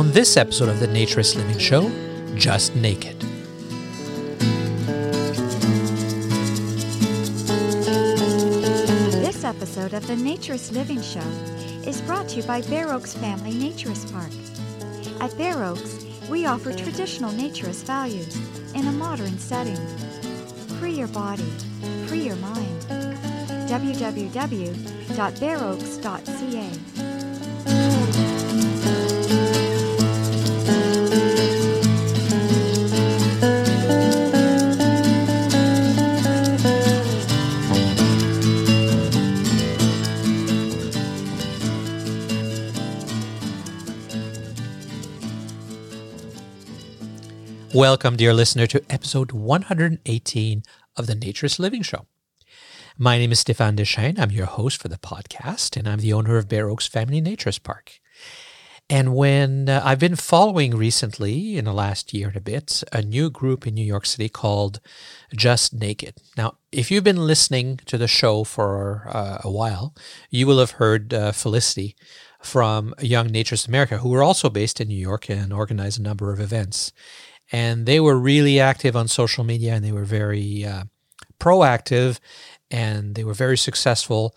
on this episode of the Naturist Living Show, Just Naked. This episode of the Naturist Living Show is brought to you by Bare Oaks Family Naturist Park. At Bare Oaks, we offer traditional naturist values in a modern setting. Free your body, free your mind. www.bareoaks.ca. Welcome, dear listener, to episode 118 of the Naturist Living Show. My name is Stéphane Deschênes. I'm your host for the podcast, and I'm the owner of Bare Oaks Family Naturist Park. And when uh, I've been following recently, in the last year and a bit, a new group in New York City called Just Naked. Now, if you've been listening to the show for uh, a while, you will have heard uh, Felicity from Young Naturist America, who are also based in New York and organize a number of events and they were really active on social media and they were very uh, proactive and they were very successful.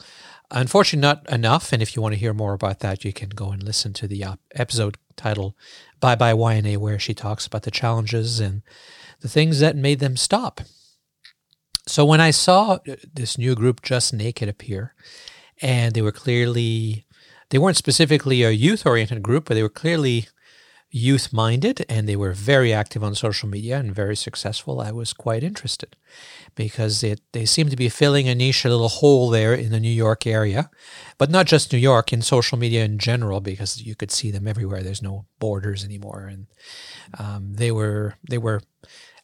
Unfortunately not enough and if you want to hear more about that you can go and listen to the uh, episode titled bye bye yna where she talks about the challenges and the things that made them stop. So when i saw this new group just naked appear and they were clearly they weren't specifically a youth oriented group but they were clearly youth minded and they were very active on social media and very successful, I was quite interested because it, they seemed to be filling a niche, a little hole there in the New York area, but not just New York, in social media in general, because you could see them everywhere. There's no borders anymore. And um, they were they were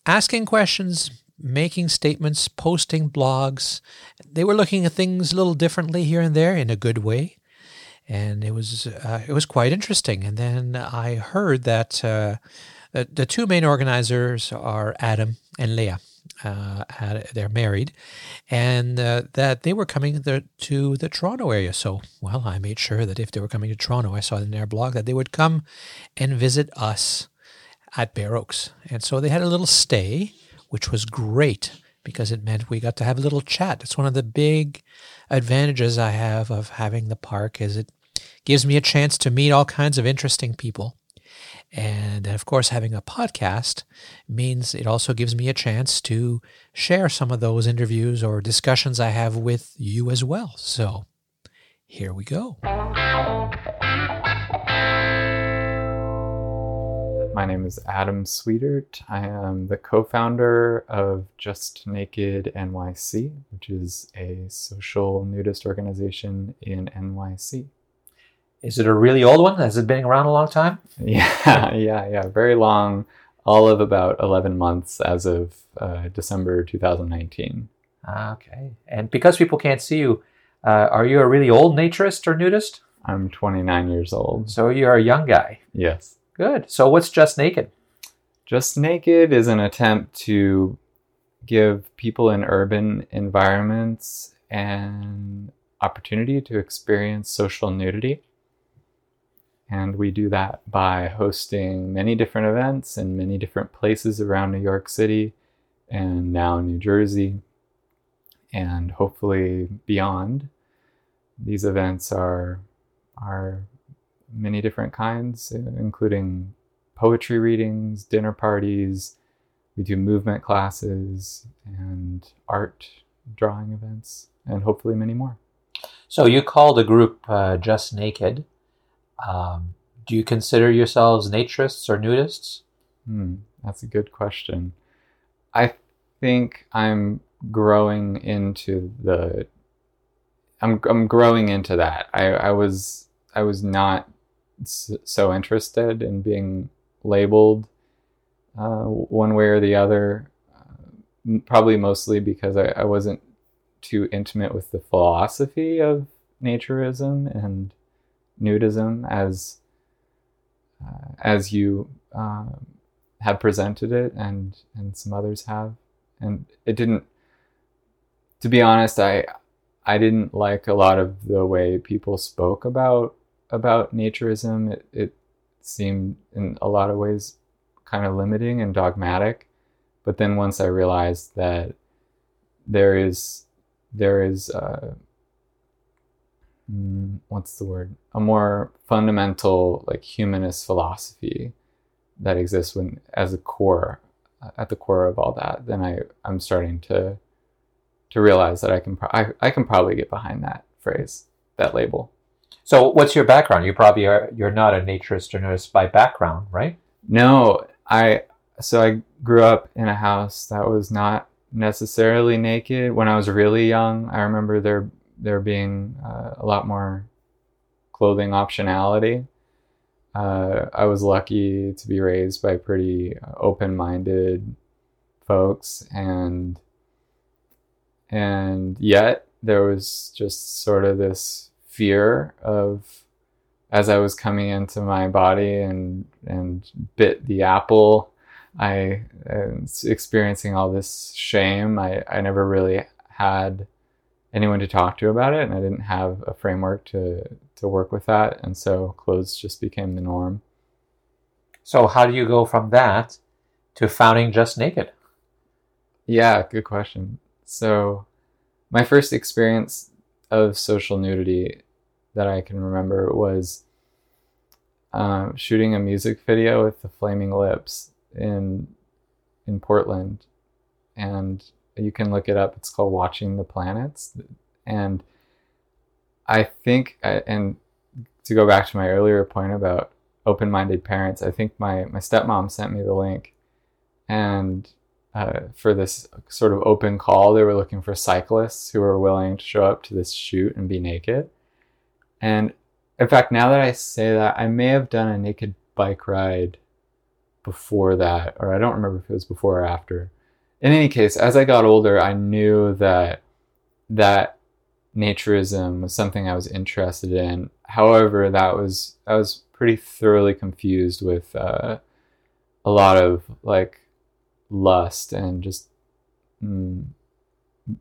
asking questions, making statements, posting blogs. They were looking at things a little differently here and there in a good way and it was uh, it was quite interesting. And then I heard that uh, the, two main organizers are Adam and Léa. Uh, they're married, and uh, that they were coming the, to the Toronto area. So, well, I made sure that if they were coming to Toronto, I saw in their blog that they would come and visit us at Bare Oaks. And so they had a little stay, which was great because it meant we got to have a little chat. It's one of the big advantages I have of having the park is it gives me a chance to meet all kinds of interesting people. And of course, having a podcast means it also gives me a chance to share some of those interviews or discussions I have with you as well. So here we go. My name is Adam Schwietert. I am the co founder of Just Naked NYC, which is a social nudist organization in NYC. Is it a really old one? Has it been around a long time? Yeah, yeah, yeah. Very long, all of about 11 months as of uh, December 2019. Okay. And because people can't see you, uh, are you a really old naturist or nudist? I'm 29 years old. So you're a young guy. Yes. Good. So what's Just Naked? Just Naked is an attempt to give people in urban environments an opportunity to experience social nudity and we do that by hosting many different events in many different places around New York City and now New Jersey and hopefully beyond. These events are, are many different kinds, including poetry readings, dinner parties. We do movement classes and art drawing events, and hopefully many more. So you call the group uh, Just Naked. Um, do you consider yourselves naturists or nudists? Hmm, that's a good question. I think I'm growing into the. I'm I'm growing into that. I I was I was not so interested in being labeled uh, one way or the other. Uh, probably mostly because I, I wasn't too intimate with the philosophy of naturism and nudism as uh, as you uh, have presented it and and some others have and it didn't to be honest i i didn't like a lot of the way people spoke about about naturism it, it seemed in a lot of ways kind of limiting and dogmatic. But then once I realized that there is there is uh, Mm, what's the word a more fundamental like humanist philosophy that exists when as a core at the core of all that, then I I'm starting to to realize that I can pro- I, I can probably get behind that phrase that label. So, what's your background? You probably are. You're not a naturist or nurse by background, right? No, I. So I grew up in a house that was not necessarily naked. When I was really young, I remember there there being uh, a lot more clothing optionality. Uh, I was lucky to be raised by pretty open-minded folks, and and yet there was just sort of this fear of as I was coming into my body and and bit the apple, I was experiencing all this shame. I, I never really had anyone to talk to about it, and I didn't have a framework to to work with that, and so clothes just became the norm. So how do you go from that to founding Just Naked? Yeah, good question. So my first experience of social nudity that I can remember was um, shooting a music video with the Flaming Lips in in Portland, and you can look it up. It's called Watching the Planets, and I think, and to go back to my earlier point about open-minded parents, I think my my stepmom sent me the link, and uh, for this sort of open call. They were looking for cyclists who were willing to show up to this shoot and be naked. And in fact, now that I say that, I may have done a naked bike ride before that, or I don't remember if it was before or after. In any case, as I got older, I knew that that naturism was something I was interested in. However, that was I was pretty thoroughly confused with uh, a lot of like lust and just mm,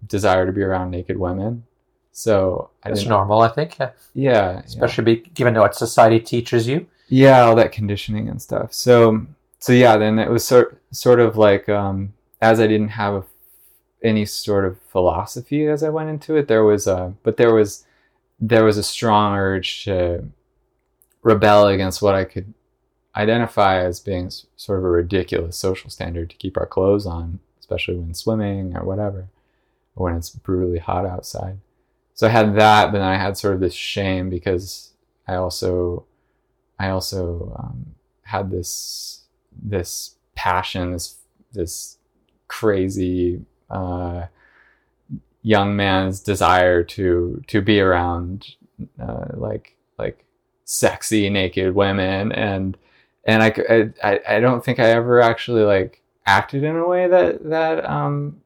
desire to be around naked women. So it's normal, I think. Yeah, yeah especially yeah. Be, given what society teaches you. Yeah, all that conditioning and stuff. So, so yeah, then it was sort sort of like um, as I didn't have a, any sort of philosophy as I went into it. There was a, but there was there was a strong urge to rebel against what I could identify as being sort of a ridiculous social standard to keep our clothes on, especially when swimming or whatever, or when it's brutally hot outside. So I had that, but then I had sort of this shame because I also, I also um, had this this passion, this this crazy uh, young man's desire to to be around uh, like like sexy naked women and and I, I, I don't think I ever actually like acted in a way that that um,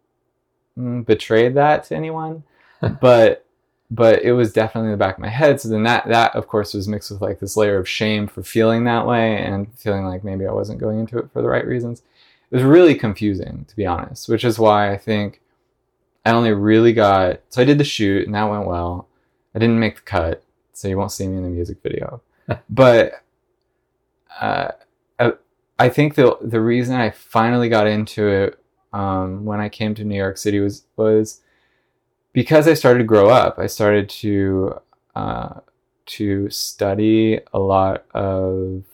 mm, betrayed that to anyone, but but it was definitely in the back of my head. So then that that of course was mixed with like this layer of shame for feeling that way and feeling like maybe I wasn't going into it for the right reasons. It was really confusing to be honest, which is why I think I only really got so I did the shoot and that went well. I didn't make the cut, so you won't see me in the music video. but uh, I think the the reason I finally got into it um, when I came to New York City was was because I started to grow up. I started to uh, to study a lot of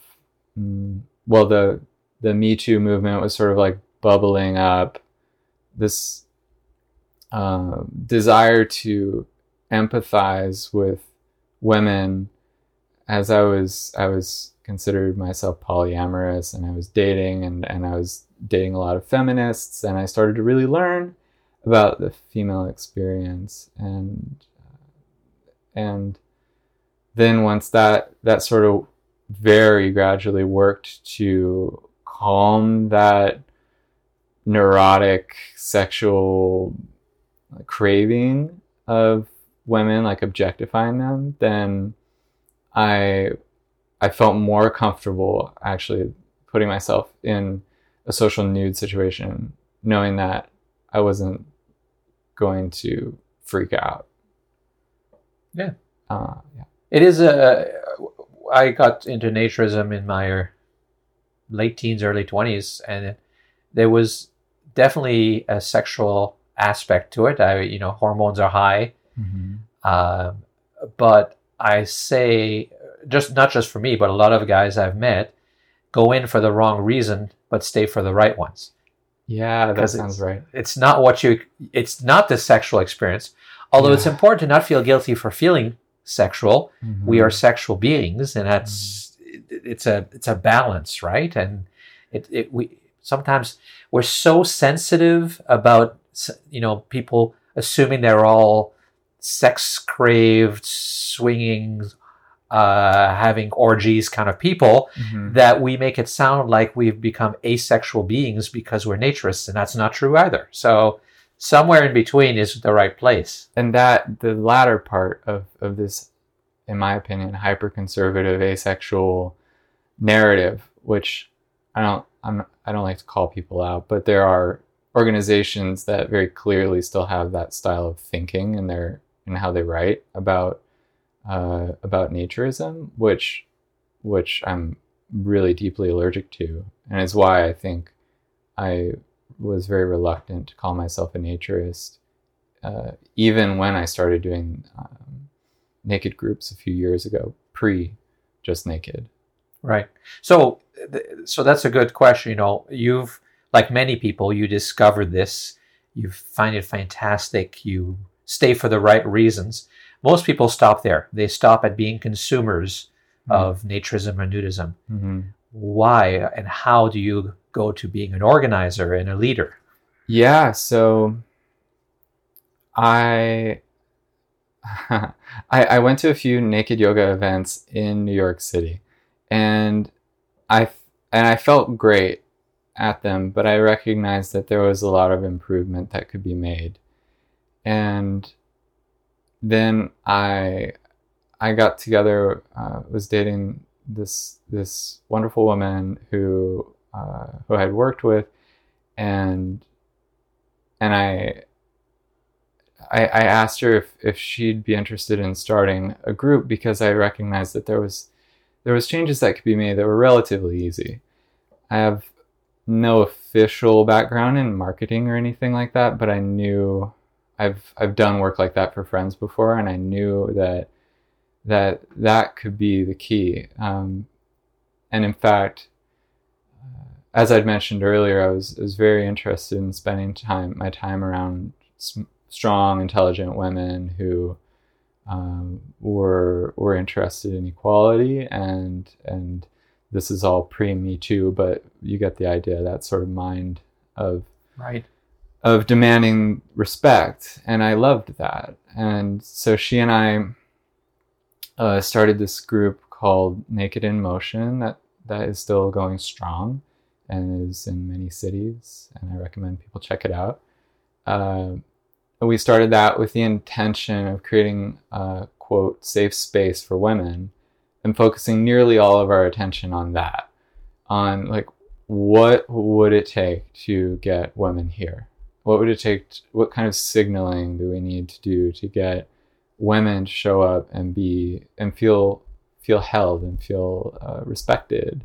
mm, well the the Me Too movement was sort of like bubbling up. This uh, desire to empathize with women as I was I was considered myself polyamorous and I was dating and, and I was dating a lot of feminists and I started to really learn about the female experience and uh, and then once that that sort of very gradually worked to calm that neurotic sexual craving of women like objectifying them then I I felt more comfortable actually putting myself in a social nude situation, knowing that I wasn't going to freak out. Yeah. Uh, yeah. It is a I got into naturism in my late teens, early twenties, and there was definitely a sexual aspect to it. I, you know, hormones are high, Mhm. um, but I say just not just for me, but a lot of guys I've met go in for the wrong reason, but stay for the right ones. Yeah, that sounds it's- right. It's not what you. It's not the sexual experience. Although it's important to not feel guilty for feeling sexual. We Mhm. are sexual beings, and that's Mm-hmm. It's a it's a balance, right? And it, it we sometimes we're so sensitive about you know people assuming they're all sex craved, swinging, uh, having orgies kind of people Mhm. that we make it sound like we've become asexual beings because we're naturists, and that's not true either. So somewhere in between is the right place. and that the latter part of, of this in my opinion hyper conservative asexual narrative which i don't I'm, i don't like to call people out but there are organizations that very clearly still have that style of thinking in their in how they write about uh, about naturism which which i'm really deeply allergic to and is why i think i was very reluctant to call myself a naturist uh, even when I started doing um, naked groups a few years ago, pre just naked. Right. So, th- so that's a good question. You know, you've like many people, you discovered this, you find it fantastic, you stay for the right reasons. Most people stop there. They stop at being consumers of naturism or nudism. hmm Why and how do you go to being an organizer and a leader? Yeah, so I, I I went to a few naked yoga events in New York City, and I and I felt great at them, but I recognized that there was a lot of improvement that could be made, and then I I got together uh, was dating this this wonderful woman who uh, who I had worked with, and and I I, I asked her if, if she'd be interested in starting a group because I recognized that there was there was changes that could be made that were relatively easy. I have no official background in marketing or anything like that, but I knew I've I've done work like that for friends before, and I knew that that that could be the key. Um, and in fact, uh, as I'd mentioned earlier, I was, was very interested in spending time my time around s- strong, intelligent women who um, were were interested in equality, and and this is all pre Me Too, but you get the idea. That sort of mind of Right. of demanding respect, and I loved that. And so she and I uh, started this group called Naked in Motion that that is still going strong and is in many cities, and I recommend people check it out. Uh, we started that with the intention of creating a quote safe space for women and focusing nearly all of our attention on that on like what would it take to get women here? What would it take t what kind of signaling do we need to do to get women to show up and be and feel feel held and feel uh, respected?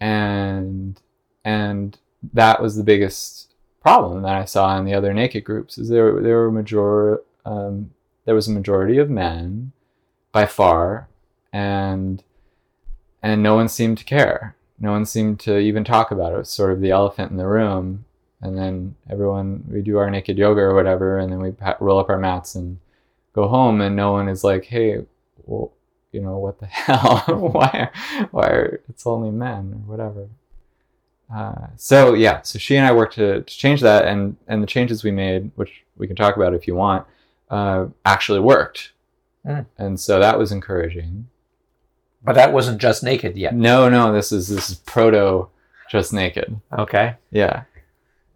And and that was the biggest problem that I saw in the other naked groups is there there were major um, there was a majority of men by far and and no one seemed to care. No one seemed to even talk about it. It was sort of the elephant in the room and then everyone we do our naked yoga or whatever and then we pa- roll up our mats and go home and no one is like hey well you know what the hell? Why why are, it's only men or whatever uh, so yeah so she and i worked to, to change that and and the changes we made which we can talk about if you want uh, actually worked Mm. and so that was encouraging But that wasn't just naked yet. no no this is this is proto just naked Okay. yeah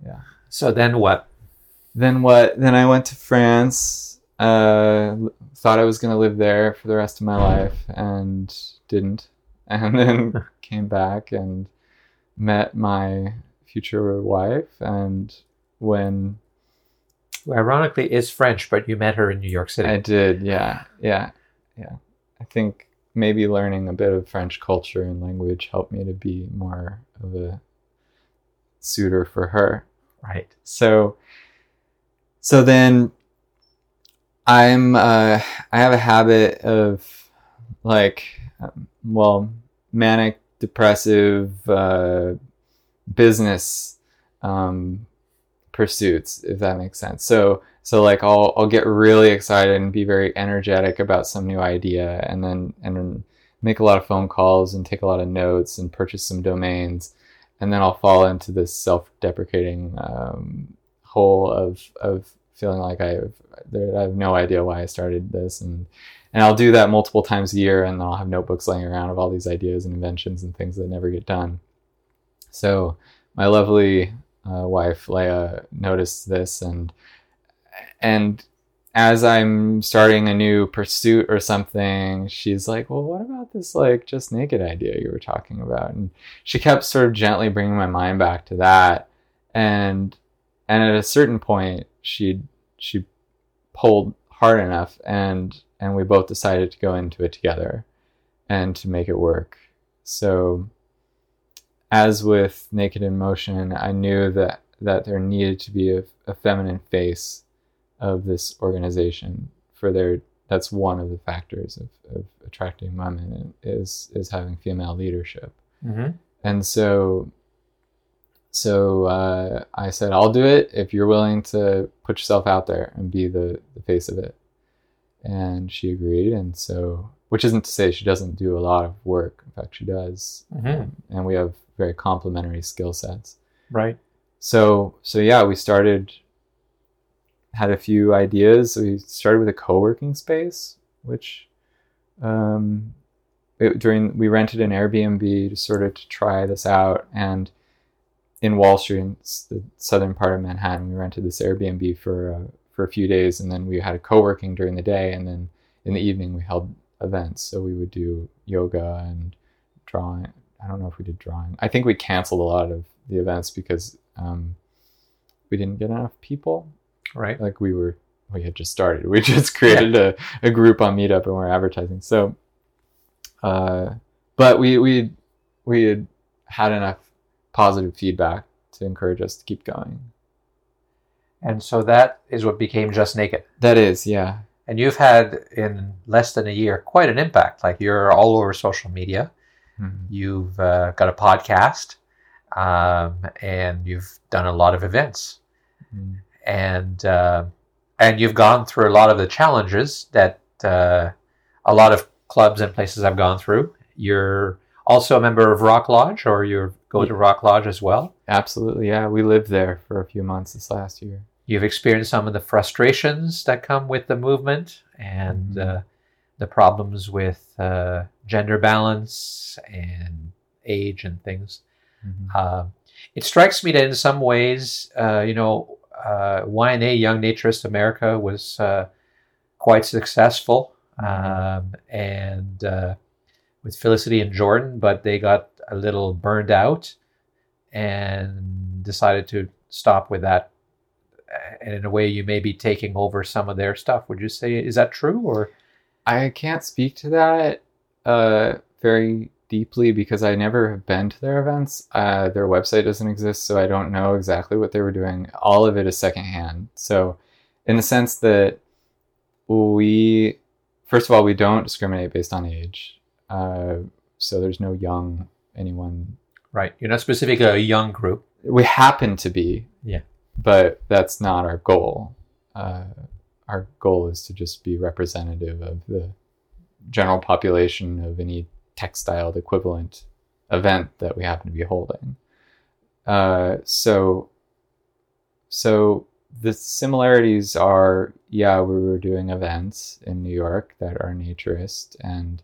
yeah. So then what? then what then i went to france uh, thought i was going to live there for the rest of my life and didn't and then came back and met my future wife and when Who ironically is French, but you met her in New York City. i did yeah yeah yeah i think maybe learning a bit of French culture and language helped me to be more of a suitor for her. Right. So, so then I'm uh, I have a habit of like um, well manic depressive uh, business um, pursuits if that makes sense. So so like I'll I'll get really excited and be very energetic about some new idea and then and then make a lot of phone calls and take a lot of notes and purchase some domains and then I'll fall into this self-deprecating um, hole of of feeling like I I have no idea why I started this and and I'll do that multiple times a year and I'll have notebooks laying around of all these ideas and inventions and things that never get done. So my lovely uh, wife Léa noticed this and and as I'm starting a new pursuit or something, she's like, "Well, what about this like just naked idea you were talking about?" And she kept sort of gently bringing my mind back to that. And and at a certain point, she she pulled hard enough, and and we both decided to go into it together, and to make it work. So, as with Naked in Motion, I knew that that there needed to be a, a feminine face of this organization for their that's one of the factors of, of attracting women is is having female leadership Mm-hmm. and so so uh, i said i'll do it if you're willing to put yourself out there and be the, the face of it. And she agreed and so which isn't to say she doesn't do a lot of work. In fact she does. Mhm. and we have very complementary skill sets. Right. so so yeah we started had a few ideas. We started with a co-working space which um it, during we rented an airbnb to sort of to try this out. And in wall street in the southern part of manhattan we rented this airbnb for uh, for a few days and then we had a co-working during the day and then in the evening we held events. So we would do yoga and drawing. I don't know if we did drawing. I think we canceled a lot of the events because um, we didn't get enough people. Right. like we were we had just started. We just created a, a group on meetup and we're advertising. So uh but we we we had had enough positive feedback to encourage us to keep going And so that is what became Just Naked. that is yeah And you've had in less than a year quite an impact. Like you're all over social media. Mhm. You've uh, got a podcast, um, and you've done a lot of events. Mhm. and uh, and you've gone through a lot of the challenges that uh, a lot of clubs and places have gone through. You're also a member of Rock Lodge, or you go to Rock Lodge as well. absolutely yeah we lived there for a few months this last year You've experienced some of the frustrations that come with the movement and Mhm. uh, the problems with uh, gender balance and age and things. Mhm. Uh, it strikes me that in some ways, uh, you know, uh, YNA Young Naturist America was uh, quite successful, um, and uh, with Felicity and Jordan, but they got a little burned out and decided to stop with that. And in a way, you may be taking over some of their stuff. Would you say is that true, or I can't speak to that uh, very deeply because I never have been to their events. Uh, their website doesn't exist, so I don't know exactly what they were doing. All of it is secondhand. So, in the sense that we, first of all, we don't discriminate based on age. Uh, so there's no young anyone. right? You're not specifically a young group. We happen to be, Yeah. but that's not our goal. Uh, our goal is to just be representative of the general population of any textile equivalent event that we happen to be holding. Uh, so, so the similarities are, yeah, we were doing events in New York that are naturist, and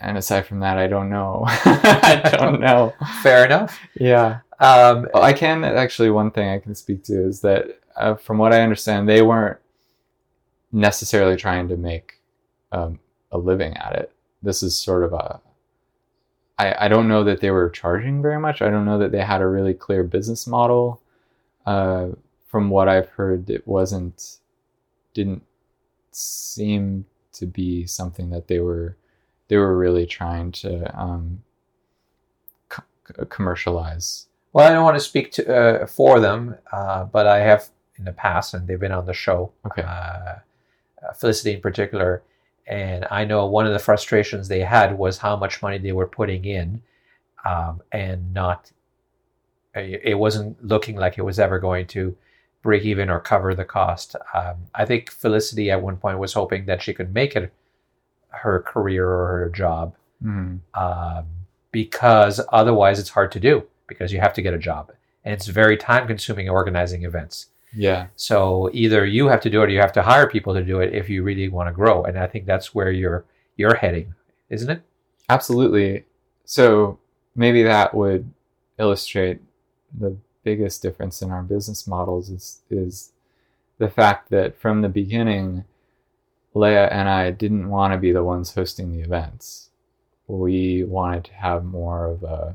and aside from that, I don't know. I don't know. Fair enough. Yeah. Um, Well, I can actually one thing I can speak to is that uh, from what I understand, they weren't necessarily trying to make um, a living at it. This is sort of a. I, I don't know that they were charging very much. I don't know that they had a really clear business model. Uh, from what I've heard, it wasn't, didn't seem to be something that they were they were really trying to um, co- commercialize. Well, I don't want to speak to uh, for them, uh, but I have in the past, and they've been on the show. Okay. Uh, Felicity in particular, and I know one of the frustrations they had was how much money they were putting in, um, and not. It wasn't looking like it was ever going to break even or cover the cost. Um, I think Felicity at one point was hoping that she could make it her career or her job Mm. um, because otherwise it's hard to do because you have to get a job and it's very time consuming organizing events. Yeah. So either you have to do it or you have to hire people to do it if you really want to grow. And I think that's where you're you're heading, isn't it? Absolutely. So maybe that would illustrate the biggest difference in our business models is is the fact that from the beginning, Léa and I didn't want to be the ones hosting the events. We wanted to have more of a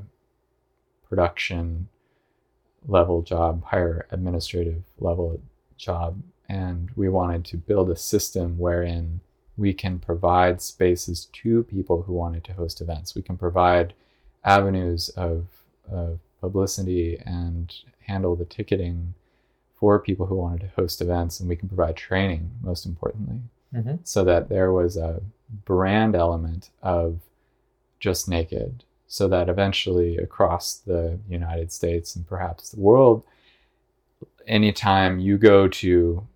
production level job, higher administrative level job, and we wanted to build a system wherein we can provide spaces to people who wanted to host events. We can provide avenues of, of publicity and handle the ticketing for people who wanted to host events, and we can provide training, most importantly, Mm-hmm. so that there was a brand element of just naked, so that eventually across the United States and perhaps the world, anytime you go to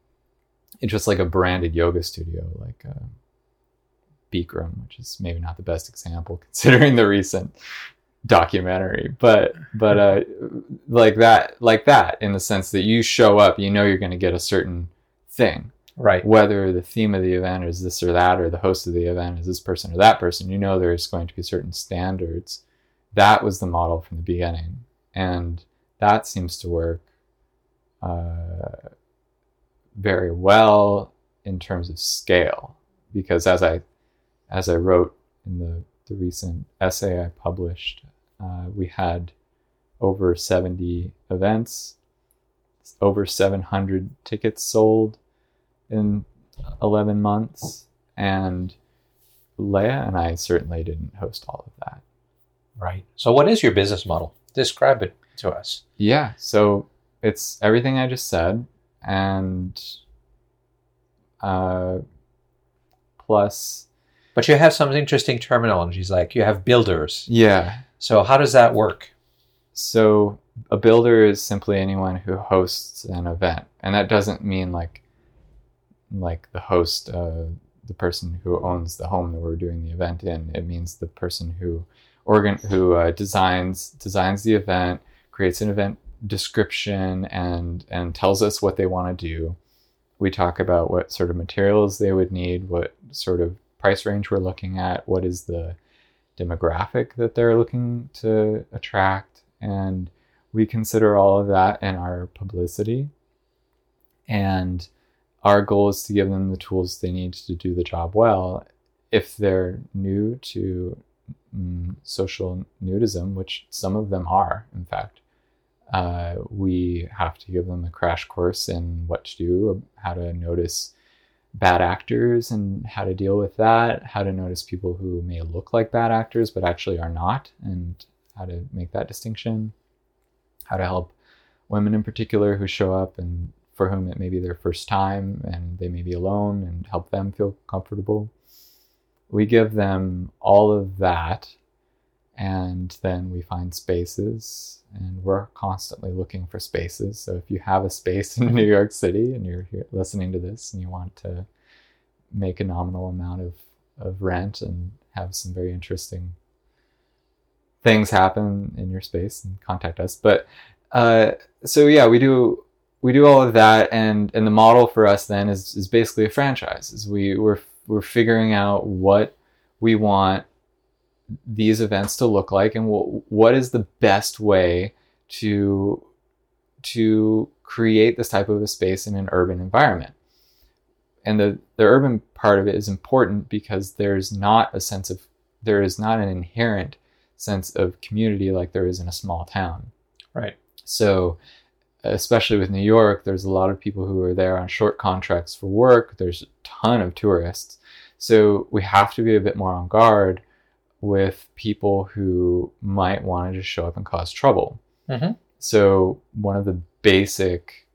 it's just like a branded yoga studio, like uh, Bikram, which is maybe not the best example considering the recent documentary, but but uh, like that, like that, in the sense that you show up, you know you're going to get a certain thing, Right. whether the theme of the event is this or that, or the host of the event is this person or that person. You know there's going to be certain standards. That was the model from the beginning, and that seems to work uh, very well in terms of scale because as I as I wrote in the, the recent essay I published, uh, we had over 70 events, over 700 tickets sold in 11 months, and Léa and I certainly didn't host all of that. Right. So what is your business model? Describe it to us. Yeah, so it's everything I just said, and uh, plus, But you have some interesting terminologies like you have builders. yeah. So how does that work? So a builder is simply anyone who hosts an event, and that doesn't mean like like the host, uh, the person who owns the home that we're doing the event in. It means the person who organ who uh, designs designs the event, creates an event description, and and tells us what they want to do. We talk about what sort of materials they would need, what sort of price range we're looking at, what is the demographic that they're looking to attract, and we consider all of that in our publicity. And our goal is to give them the tools they need to do the job well. If they're new to mm, social nudism, which some of them are, in fact, uh, we have to give them a crash course in what to do, how to notice bad actors and how to deal with that, how to notice people who may look like bad actors but actually are not, and how to make that distinction, how to help women in particular who show up and for whom it may be their first time and they may be alone and help them feel comfortable. We give them all of that and then we find spaces and we're constantly looking for spaces so if you have a space in new york city and you're here listening to this and you want to make a nominal amount of, of rent and have some very interesting things happen in your space and contact us but uh, so yeah we do we do all of that and and the model for us then is, is basically a franchise is we we're we're figuring out what we want these events to look like and what what is the best way to to create this type of a space in an urban environment and the the urban part of it is important because there's not a sense of there is not an inherent sense of community like there is in a small town Right. so especially with New York, there's a lot of people who are there on short contracts for work. There's a ton of tourists. So we have to be a bit more on guard with people who might want to just show up and cause trouble. Mhm. So one of the basic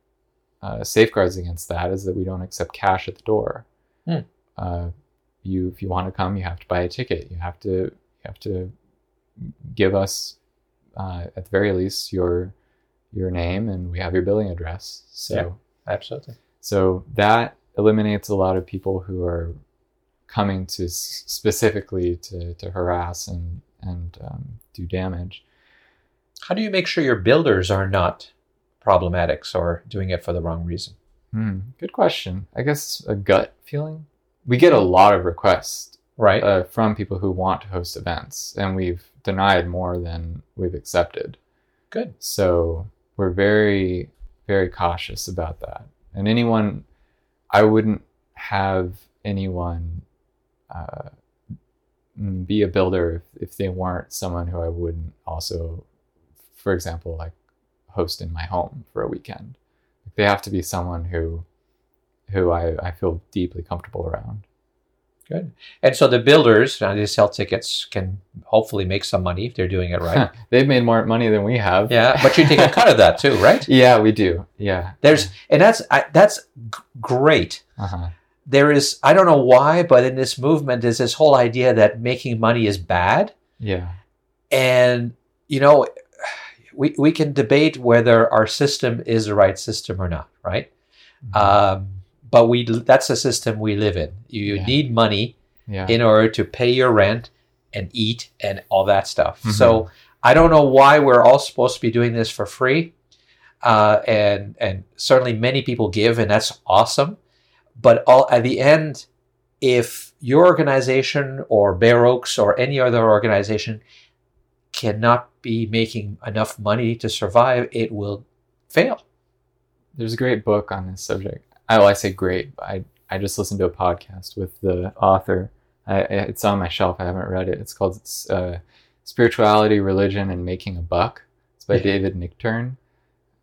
uh, safeguards against that is that we don't accept cash at the door. Hmm. Uh, you, if you want to come, you have to buy a ticket. You have to, you have to give us, uh, at the very least, your your name, and we have your billing address. So. Yeah. Absolutely. So that eliminates a lot of people who are coming to s- specifically to, to harass and and um, do damage. How do you make sure your builders are not problematics or doing it for the wrong reason? Hmm, good question. I guess a gut feeling. We get a lot of requests Right. uh, from people who want to host events, and we've denied more than we've accepted. Good. So we're very, very cautious about that. And anyone, I wouldn't have anyone uh, mm, be a builder if, if they weren't someone who I wouldn't also, for example, like host in my home for a weekend. They have to be someone who, who I, I feel deeply comfortable around. Good. And so the builders, they sell tickets, can hopefully make some money if they're doing it right. They've made more money than we have. yeah, but you take a cut of that too, right? Yeah, we do. Yeah. There's and that's I, that's g- great. Uh-huh. There is I don't know why, but in this movement is this whole idea that making money is bad, Yeah. and you know, we we can debate whether our system is the right system or not, right? Um, but we that's the system we live in. You Yeah. need money yeah. in order to pay your rent and eat and all that stuff. Mhm. So I don't know why we're all supposed to be doing this for free, uh, and and certainly many people give, and that's awesome. But all at the end, if your organization or Bare Oaks or any other organization cannot be making enough money to survive, it will fail. There's a great book on this subject. I, well, I say great, I, I just listened to a podcast with the author. I, it's on my shelf. I haven't read it. It's called uh, Spirituality, Religion, and Making a Buck. It's by Yeah. David Nichtern,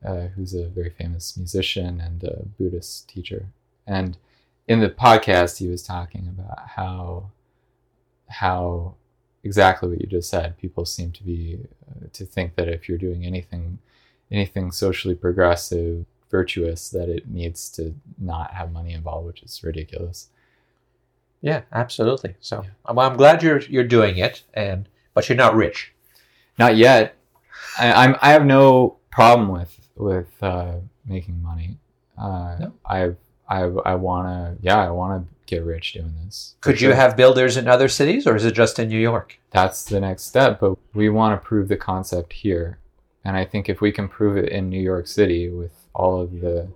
uh, who's a very famous musician and a Buddhist teacher. And in the podcast, he was talking about how how exactly what you just said. People seem to be uh, to think that if you're doing anything anything socially progressive, virtuous, that it needs to not have money involved, which is ridiculous. Yeah, absolutely. So well, I'm glad you're you're doing it, and but you're not rich. Not yet. I, I'm I have no problem with with uh, making money. Uh, No? I I want to yeah I want to get rich doing this. Could you sure. have builders in other cities, or is it just in New York? that's the next step but we want to prove the concept here and i think if we can prove it in new york city with all of the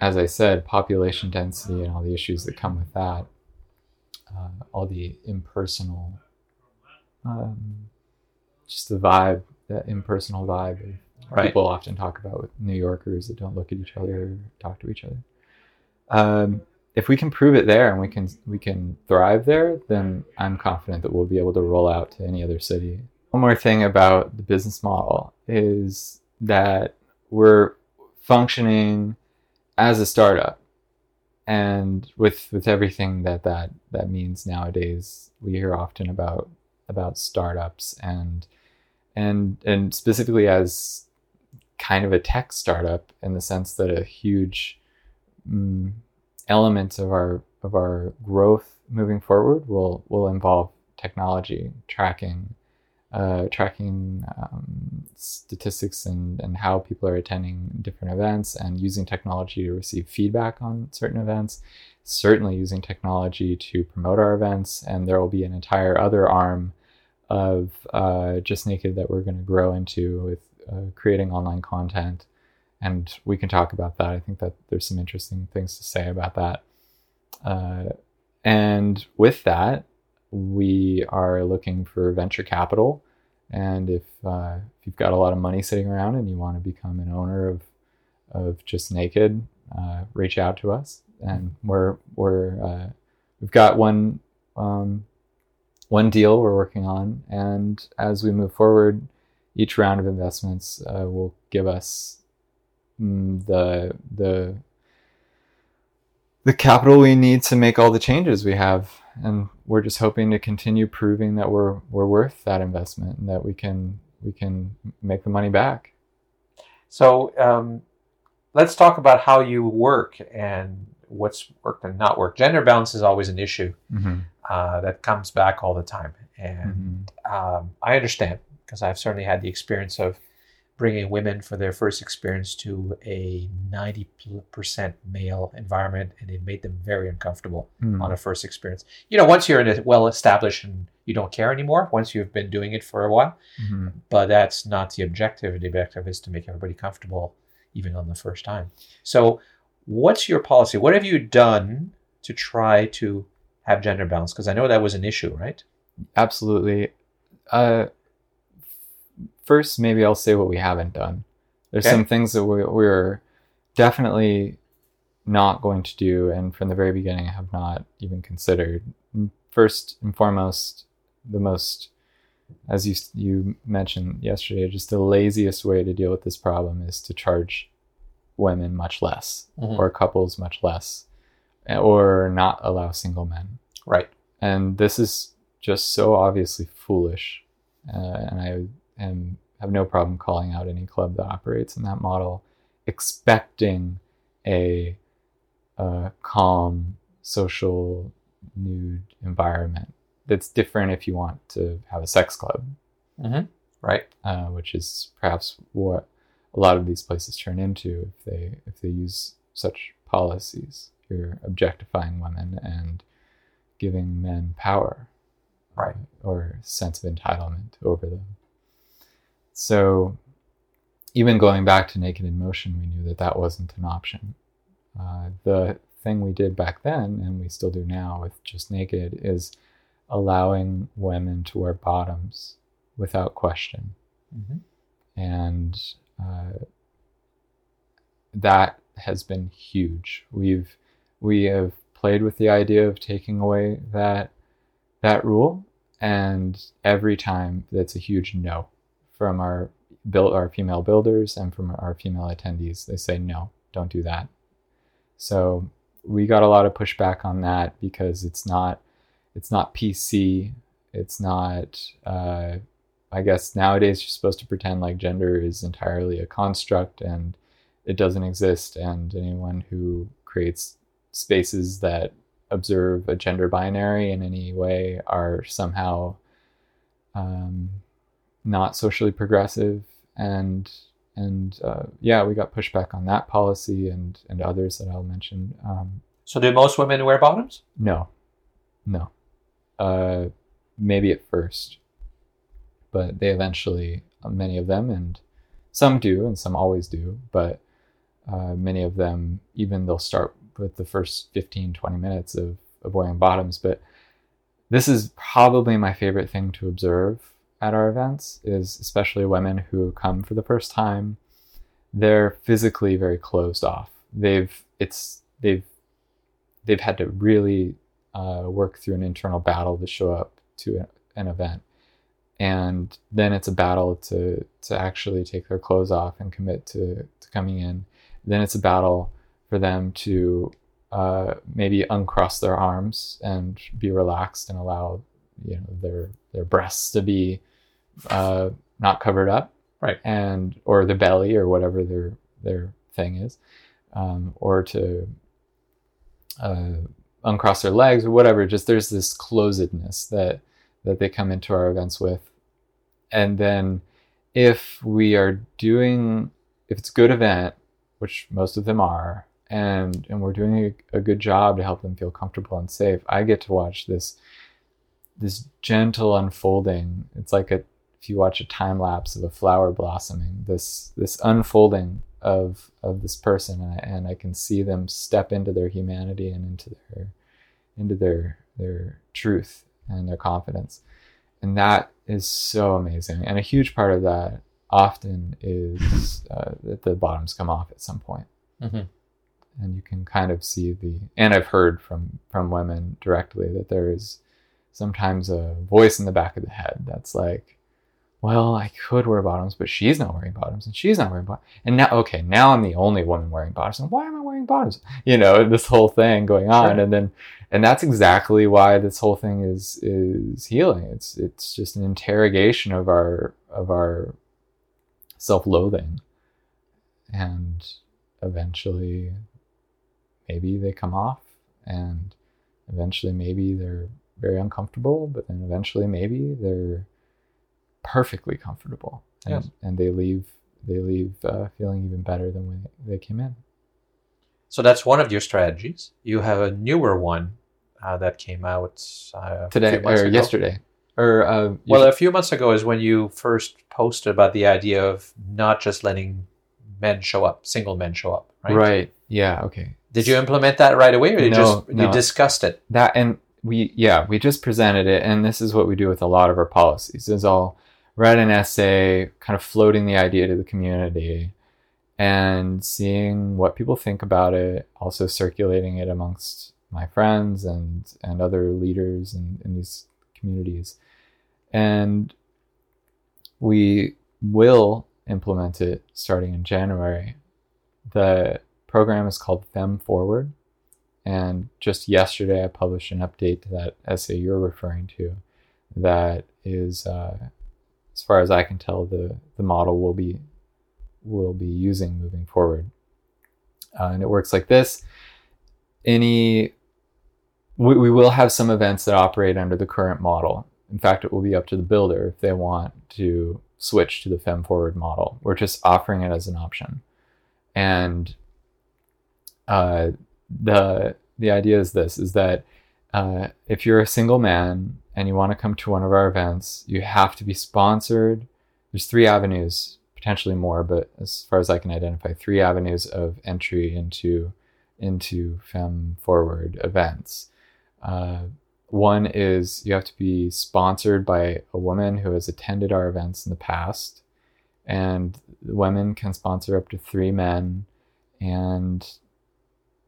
as i said population density and all the issues that come with that uh, all the impersonal um, just the vibe that impersonal vibe Right. people often talk about with new yorkers that don't look at each other or talk to each other um, if we can prove it there and we can we can thrive there, then I'm confident that we'll be able to roll out to any other city. One more thing about the business model is that we're functioning as a startup, and with with everything that that that means nowadays, we hear often about about startups and and and specifically as kind of a tech startup in the sense that a huge mm, elements of our of our growth moving forward will will involve technology tracking uh, tracking um, statistics and, and how people are attending different events and using technology to receive feedback on certain events certainly using technology to promote our events and there will be an entire other arm of uh, just naked that we're going to grow into with uh, creating online content and we can talk about that. I think that there's some interesting things to say about that. Uh, and with that, we are looking for venture capital. And if, uh, if you've got a lot of money sitting around and you want to become an owner of of Just Naked, uh, reach out to us. And we're we're uh, we've got one um, one deal we're working on, and as we move forward, each round of investments uh, will give us mm, the the the capital we need to make all the changes we have and we're just hoping to continue proving that we're we're worth that investment and that we can we can make the money back So um, let's talk about how you work and what's worked and not worked. Gender balance is always an issue mm-hmm. uh, that comes back all the time, and um, I understand because I've certainly had the experience of bringing women for their first experience to a 90% male environment and it made them very uncomfortable Mm-hmm. on a first experience. You know, once you're in a well established and you don't care anymore, once you've been doing it for a while, Mhm. but that's not the objective. The objective is to make everybody comfortable even on the first time. So, what's your policy? What have you done to try to have gender balance? Because I know that was an issue, right? absolutely uh first maybe i'll say what we haven't done there's Okay. some things that we, we're definitely not going to do and from the very beginning have not even considered first and foremost the most as you you mentioned yesterday just the laziest way to deal with this problem is to charge women much less Mhm. or couples much less or not allow single men Right. and this is just so obviously foolish uh, and i am have no problem calling out any club that operates in that model expecting a, uh calm social nude environment that's different if you want to have a sex club Mm-hmm. Right. uh, which is perhaps what a lot of these places turn into if they if they use such policies. You're objectifying women and giving men power, Right. or sense of entitlement over them. So, even going back to Naked in Motion, we knew that that wasn't an option. Uh, the thing we did back then, and we still do now with just Naked, is allowing women to wear bottoms without question Mm-hmm. and uh, that has been huge. We've we have played with the idea of taking away that that rule, and every time that's a huge no from our build our female builders and from our female attendees. They say no, don't do that. So we got a lot of pushback on that because it's not it's not PC. It's not. Uh, I guess nowadays you're supposed to pretend like gender is entirely a construct and it doesn't exist, and anyone who creates spaces that observe a gender binary in any way are somehow um, not socially progressive. And and uh, yeah, we got pushback on that policy and and others that I'll mention. Um, So, do most women wear bottoms? no, no. Uh, maybe at first, but they eventually, uh, many of them, and some do, and some always do, but uh, many of them, even they'll start with the first 15, 20 minutes of, of wearing bottoms. But this is probably my favorite thing to observe at our events is especially women who come for the first time. They're physically very closed off. They've it's they've they've had to really uh, work through an internal battle to show up to an event. And then it's a battle to to actually take their clothes off and commit to, to coming in. Then it's a battle for them to uh, maybe uncross their arms and be relaxed and allow you know their their breasts to be uh, not covered up Right. and or the belly or whatever their their thing is um, or to uh, uncross their legs or whatever. Just there's this closedness that that they come into our events with, and then if we are doing if it's a good event, which most of them are, and and we're doing a, a good job to help them feel comfortable and safe, I get to watch this this gentle unfolding. It's like a if you watch a time lapse of a flower blossoming, this this unfolding of of this person, and I, and I can see them step into their humanity and into their into their their truth and their confidence, and that is so amazing. And a huge part of that often is uh, that the bottoms come off at some point, Mm-hmm. and you can kind of see the. And I've heard from from women directly that there is sometimes a voice in the back of the head that's like well, I could wear bottoms, but she's not wearing bottoms, and she's not wearing bottoms. And now, okay, now I'm the only woman wearing bottoms. And why am I wearing bottoms? You know, this whole thing going on, Sure. and then, and that's exactly why this whole thing is is healing. It's it's just an interrogation of our of our self-loathing, and eventually, maybe they come off, and eventually, maybe they're very uncomfortable, but then eventually, maybe they're perfectly comfortable and, Yes. and they leave they leave uh, feeling even better than when they came in So that's one of your strategies. You have a newer one uh, that came out uh, today or ago. yesterday or uh, Well, you- a few months ago is when you first posted about the idea of not just letting men show up, single men show up, right? right yeah okay Did you implement that right away, or you No, just no. you discussed it? that and we yeah we just presented it and this is what we do with a lot of our policies is i'll write an essay kind of floating the idea to the community and seeing what people think about it also circulating it amongst my friends and and other leaders in, in these communities and we will implement it starting in january the program is called Femme Forward and just yesterday, I published an update to that essay you're referring to. That is, uh, as far as I can tell, the the model will be will be using moving forward. Uh, and it works like this: any we, we will have some events that operate under the current model. In fact, it will be up to the builder if they want to switch to the Femme Forward model. We're just offering it as an option, and uh, the the idea is this is that uh, if you're a single man and you want to come to one of our events you have to be sponsored there's three avenues potentially more but as far as i can identify three avenues of entry into into Femme Forward events uh, one is you have to be sponsored by a woman who has attended our events in the past and women can sponsor up to three men and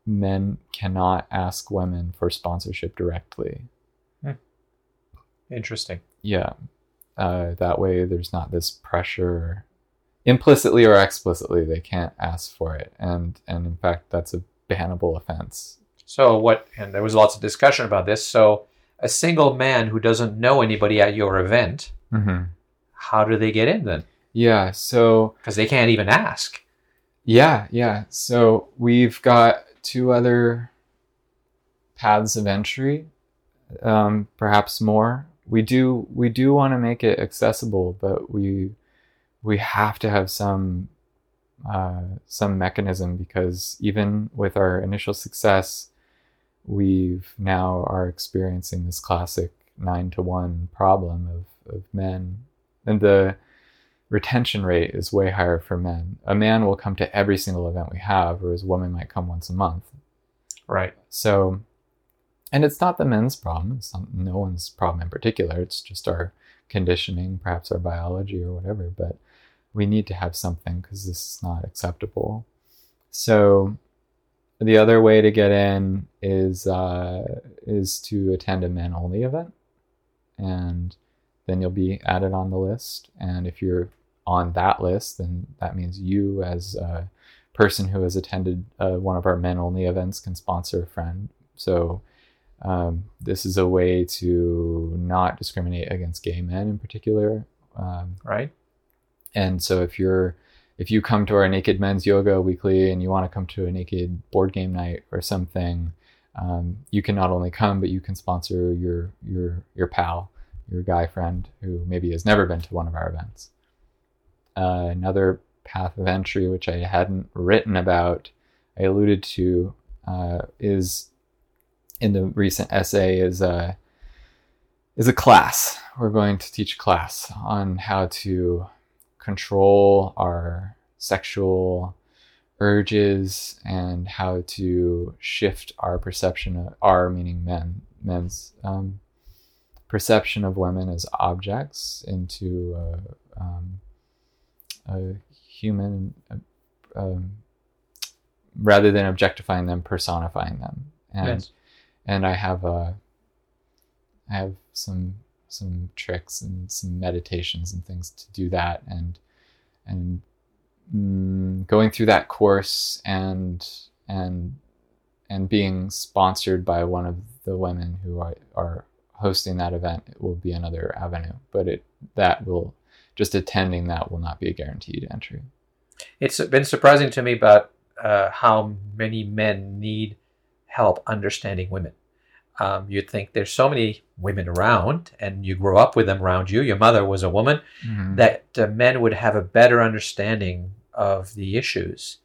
men cannot ask women for sponsorship directly. Interesting. Yeah. Uh, that way, there's not this pressure, implicitly or explicitly, they can't ask for it, and and in fact, that's a bannable offense. So what? And there was lots of discussion about this. So a single man who doesn't know anybody at your event, Mm-hmm. how do they get in then? Yeah. So Because they can't even ask. Yeah, yeah. So we've got two other paths of entry, um, perhaps more. We do we do want to make it accessible, but we we have to have some uh, some mechanism because even with our initial success, we've now are experiencing this classic nine to one problem of, of men, and the retention rate is way higher for men. A man will come to every single event we have, whereas a woman might come once a month. Right. So, and it's not the men's problem. It's not no one's problem in particular. It's just our conditioning, perhaps our biology or whatever. But we need to have something because this is not acceptable. So, the other way to get in is uh, is to attend a men only event, and then you'll be added on the list. And if you're on that list, then that means you, as a person who has attended uh, one of our men only events, can sponsor a friend. So, um, this is a way to not discriminate against gay men in particular. Um, Right. and so if you're if you come to our naked men's yoga weekly and you want to come to a naked board game night or something, um, you can not only come but you can sponsor your your your pal, your guy friend who maybe has never been to one of our events. Uh, another path of entry, which I hadn't written about, I alluded to, uh, is in the recent essay is a is a class. We're going to teach a class on how to control our sexual urges and how to shift our perception of our meaning men men's um, perception of women as objects into a, um, a human uh, um, rather than objectifying them personifying them and Yes. And I have a I have some some tricks and some meditations and things to do that and and mm, going through that course and and and being sponsored by one of the women who are, are hosting that event will be another avenue but it that will just attending that will not be a guaranteed entry. It's been surprising to me about uh, how many men need help understanding women um, you'd think there's so many women around and you grow up with them around you your mother was a woman Mhm. that uh, men would have a better understanding of the issues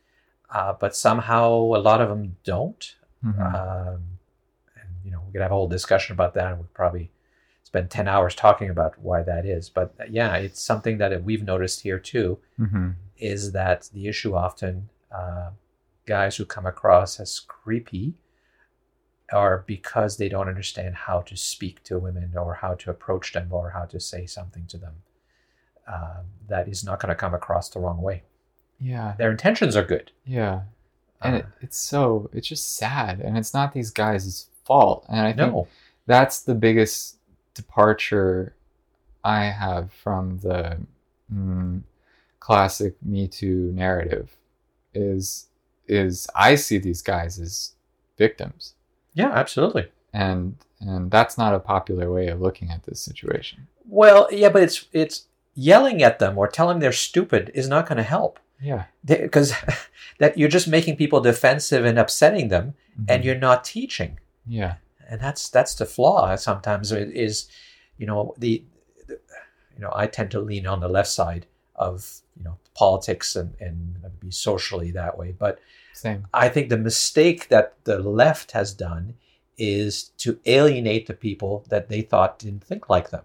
uh, but somehow a lot of them don't Mhm. um, and you know we could have a whole discussion about that and we'd probably spend 10 hours talking about why that is but uh, yeah it's something that we've noticed here too Mhm. is that the issue often uh, guys who come across as creepy are because they don't understand how to speak to women or how to approach them or how to say something to them um, that is not going to come across the wrong way. Yeah. Their intentions are good. Yeah. And Uh, it, it's so it's just sad and it's not these guys' fault. And i think no. that's the biggest departure I have from the mm, classic Me Too narrative is is I see these guys as victims, yeah absolutely. And and that's not a popular way of looking at this situation. well yeah but it's it's yelling at them or telling them they're stupid is not going to help. Yeah, because that you're just making people defensive and upsetting them and Mhm. you're not teaching. Yeah, and that's that's the flaw sometimes is you know the, the you know i tend to lean on the left side of you know politics and and be socially that way but same. i think the mistake that the left has done is to alienate the people that they thought didn't think like them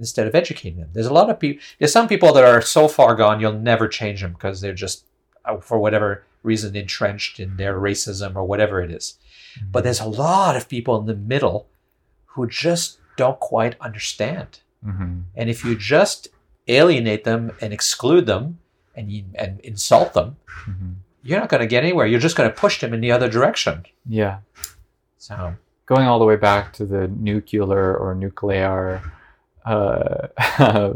instead of educating them. There's a lot of people there's some people that are so far gone you'll never change them because they're just uh, for whatever reason entrenched in their racism or whatever it is. But there's a lot of people in the middle who just don't quite understand. hmm And if you just alienate them and exclude them and you, and insult them, hmm you're not going to get anywhere. You're just going to push them in the other direction. yeah. So Going all the way back to the nuclear or nuclear uh,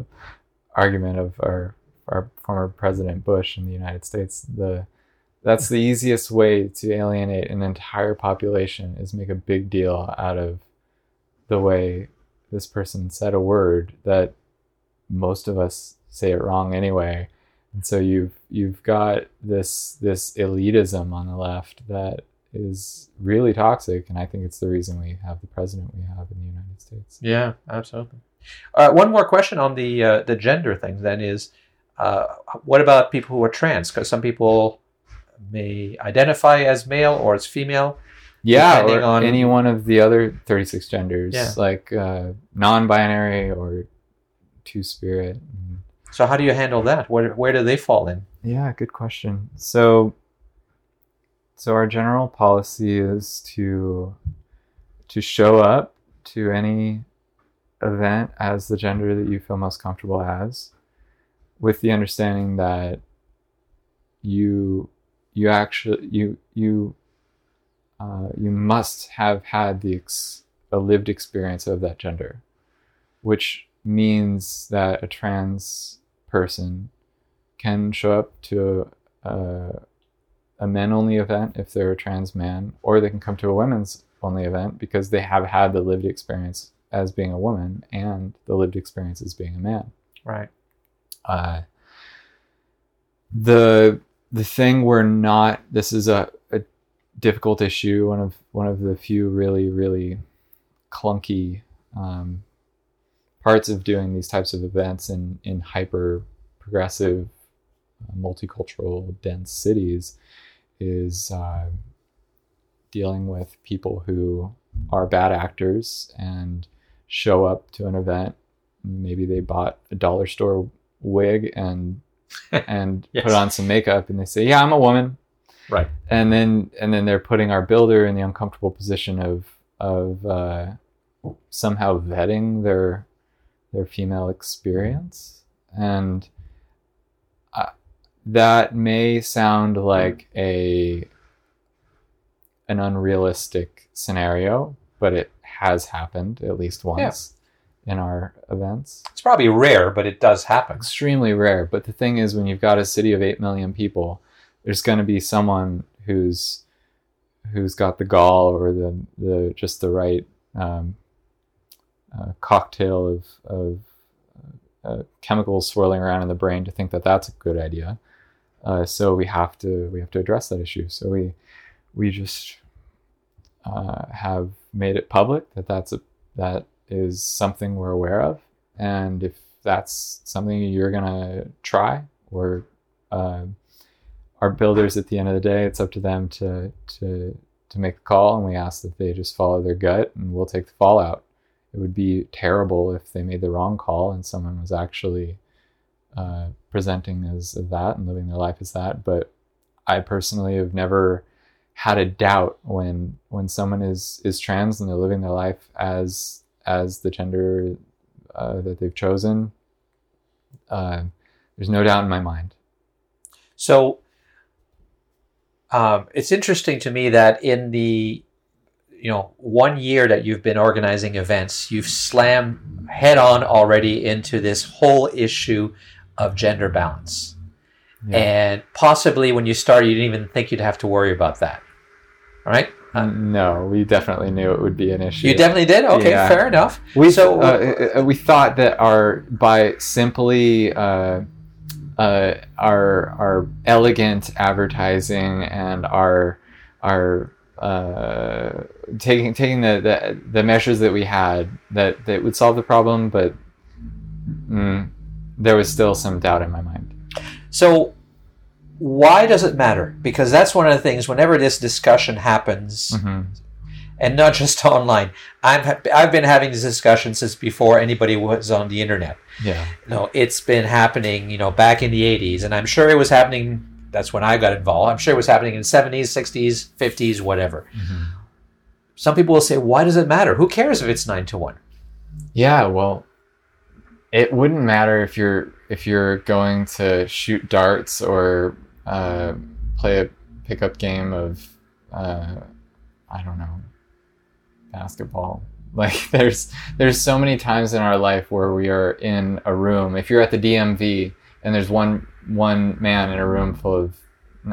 argument of our our former president Bush in the United States, the that's the easiest way to alienate an entire population is make a big deal out of the way this person said a word that most of us say it wrong anyway. And so you've you've got this this elitism on the left that is really toxic, and I think it's the reason we have the president we have in the United States. yeah, absolutely. Uh, one more question on the uh, the gender thing then is, uh, what about people who are trans? Because some people may identify as male or as female. Yeah, or on- any one of the other 36 genders, Yeah. like uh, non-binary or two-spirit. Mm. So how do you handle that? Where where do they fall in? Yeah, good question. So, so our general policy is to to show up to any event as the gender that you feel most comfortable as, with the understanding that you you actually you you uh, you must have had the ex- a lived experience of that gender, which means that a trans person can show up to a, a men only event if they're a trans man, or they can come to a women's only event because they have had the lived experience as being a woman and the lived experience as being a man. Right. Uh, the the thing we're not this is a, a difficult issue one of one of the few really really clunky um, parts of doing these types of events in in hyper progressive uh, multicultural dense cities is uh, dealing with people who are bad actors and show up to an event maybe they bought a dollar store wig and and Yes. put on some makeup and they say yeah i'm a woman Right. and then and then they're putting our builder in the uncomfortable position of of uh, somehow vetting their their female experience and uh, that may sound like a an unrealistic scenario but it has happened at least once in our events. It's probably rare, but it does happen. Extremely rare. But the thing is, when you've got a city of eight million people, there's going to be someone who's who's got the gall or the the just the right um, uh, cocktail of of uh, chemicals swirling around in the brain to think that that's a good idea. Uh, so we have to we have to address that issue. So we we just uh, have made it public that that's a that is something we're aware of, and if that's something you're gonna try, or uh, our builders at the end of the day, it's up to them to to to make the call, and we ask that they just follow their gut, and we'll take the fallout. It would be terrible if they made the wrong call and someone was actually uh, presenting as that and living their life as that. But I personally have never had a doubt when when someone is is trans and they're living their life as as the gender uh, that they've chosen. Uh, there's no doubt in my mind. So um, it's interesting to me that in the you know one year that you've been organizing events, you've slammed head on already into this whole issue of gender balance. Yeah. And possibly when you started, you didn't even think you'd have to worry about that. All right? no, we definitely knew it would be an issue. You definitely did? Okay, Yeah. fair enough. We So- uh, uh, we thought that our by simply uh, uh, our our elegant advertising and our our uh, taking taking the, the the measures that we had that that would solve the problem, but mm, there was still some doubt in my mind. So, why does it matter? Because that's one of the things. Whenever this discussion happens, hmm and not just online, I'm ha- I've been having this discussion since before anybody was on the internet. Yeah, You know, it's been happening. You know, back in the '80s, and I'm sure it was happening. That's when I got involved. I'm sure it was happening in '70s, '60s, '50s, whatever. Mhm. Some people will say, "Why does it matter? Who cares if it's nine to one?" Yeah, well, it wouldn't matter if you're if you're going to shoot darts or uh, play a pickup game of uh, I don't know basketball. Like there's there's so many times in our life where we are in a room. If you're at the DMV and there's one one man in a room full of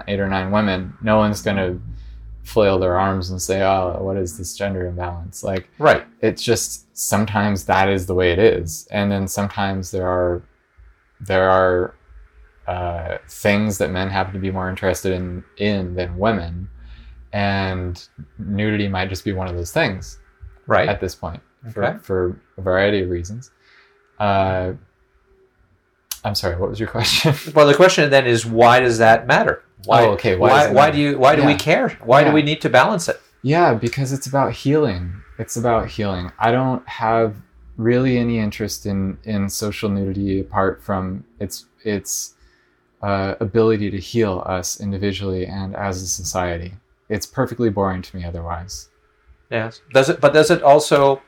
eight or nine women, no one's gonna flail their arms and say, "Oh, what is this gender imbalance?" Like Right. it's just sometimes that is the way it is and then sometimes there are there are uh, things that men happen to be more interested in in than women and nudity might just be one of those things Right. at this point for, for a variety of reasons uh, i'm sorry what was your question Well, the question then is, why does that matter? Why? Oh, okay, why Why? Why, do you? Why do we care? Why do we need to balance it? Yeah, because it's about healing. It's about healing. I don't have really any interest in in social nudity apart from its its uh, ability to heal us individually and as a society. It's perfectly boring to me otherwise. Yes. Does it? But does it also?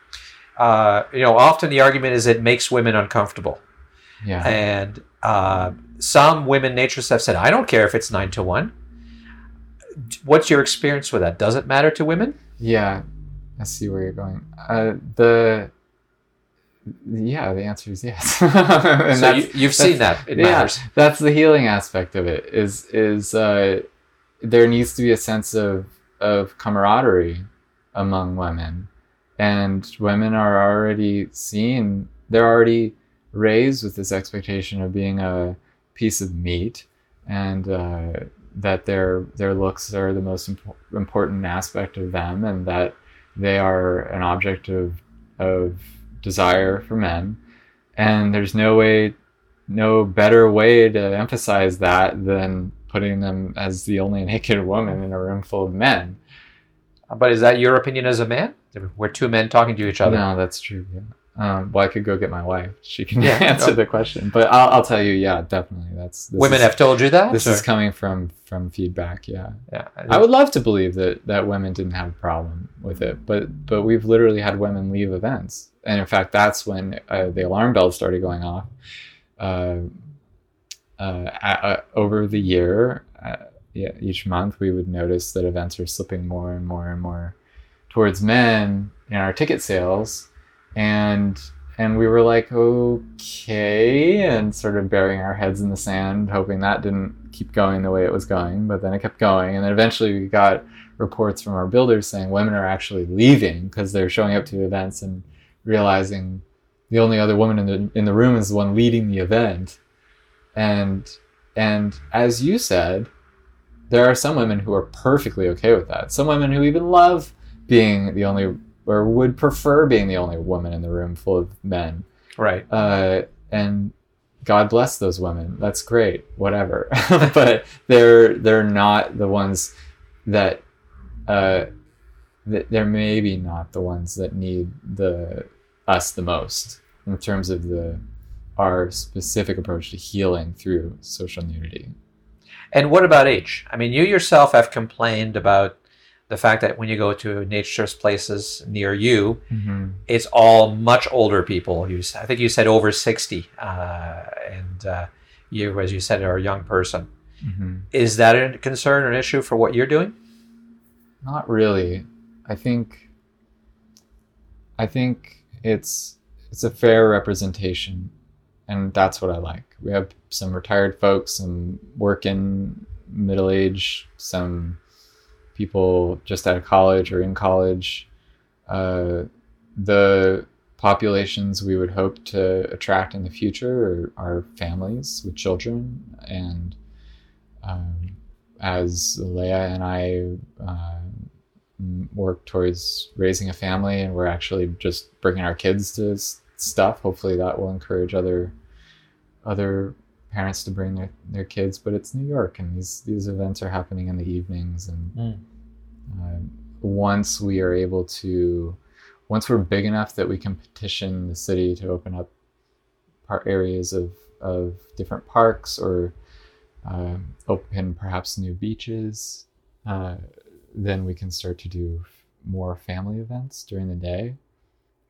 Uh, you know, often the argument is it makes women uncomfortable, Yeah. and uh, some women naturists have said, "I don't care if it's nine to one." What's your experience with that? Does it matter to women? Yeah, I see where you're going. Uh, the yeah, the answer is yes. And so you, you've seen that. It yeah, matters. that's the healing aspect of it. Is is uh, there needs to be a sense of of camaraderie among women, and women are already seen. They're already raised with this expectation of being a piece of meat, and uh, that their their looks are the most impo- important aspect of them, and that they are an object of of desire for men. And there's no way no better way to emphasize that than putting them as the only naked woman in a room full of men. But is that your opinion as a man? We're two men talking to each other. No, that's true. Yeah. Um, well, I could go get my wife. She can Yeah, answer no. the question. But I'll, I'll tell you, yeah, definitely. That's Women is, have told you that. This or- is coming from from feedback. Yeah, yeah. I would love to believe that that women didn't have a problem with it, but but we've literally had women leave events, and in fact, that's when uh, the alarm bells started going off. Uh, uh, uh, over the year, uh, yeah, each month we would notice that events are slipping more and more and more towards men in our ticket sales, and and we were like, okay, and sort of burying our heads in the sand, hoping that didn't keep going the way it was going. But then it kept going, and then eventually we got reports from our builders saying women are actually leaving because they're showing up to events and realizing the only other woman in the in the room is the one leading the event, and and as you said, there are some women who are perfectly okay with that. Some women who even love being the only or would prefer being the only woman in the room full of men. Right. Uh, and God bless those women. That's great. Whatever. but they're they're not the ones that uh, th- they're maybe not the ones that need the us the most in terms of the our specific approach to healing through social nudity. And what about age? I mean, you yourself have complained about the fact that when you go to nature's places near you, Mm-hmm. it's all much older people. You, I think you said over sixty, uh, and uh, you, as you said, are a young person. Mm-hmm. Is that a concern or an issue for what you're doing? Not really. I think I think it's it's a fair representation and that's what I like. We have some retired folks, some working middle age, some people just out of college or in college. Uh, the populations we would hope to attract in the future are, are families with children and um, as Léa and I uh, work towards raising a family, and we're actually just bringing our kids to stuff. Hopefully, that will encourage other other parents to bring their, their kids. But it's New York, and these these events are happening in the evenings, and Mm. uh, once we are able to, once we're big enough that we can petition the city to open up par- areas of of different parks or uh, open perhaps new beaches, uh, then we can start to do more family events during the day.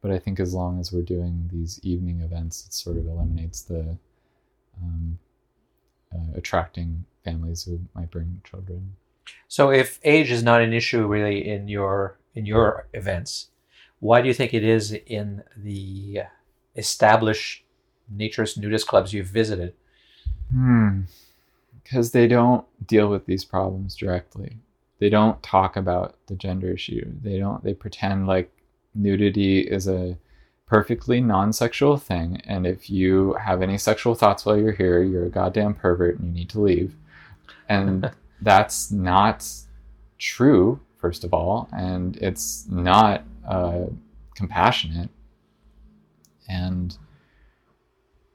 But I think as long as we're doing these evening events, it sort of eliminates the um, uh, attracting families who might bring children. So, if age is not an issue really in your in your events, why do you think it is in the established naturist nudist clubs you've visited? Hmm. Because they don't deal with these problems directly. They don't talk about the gender issue. They don't. They pretend like nudity is a perfectly non-sexual thing, and if you have any sexual thoughts while you're here, you're a goddamn pervert and you need to leave. And that's not true, first of all, and it's not uh, compassionate. And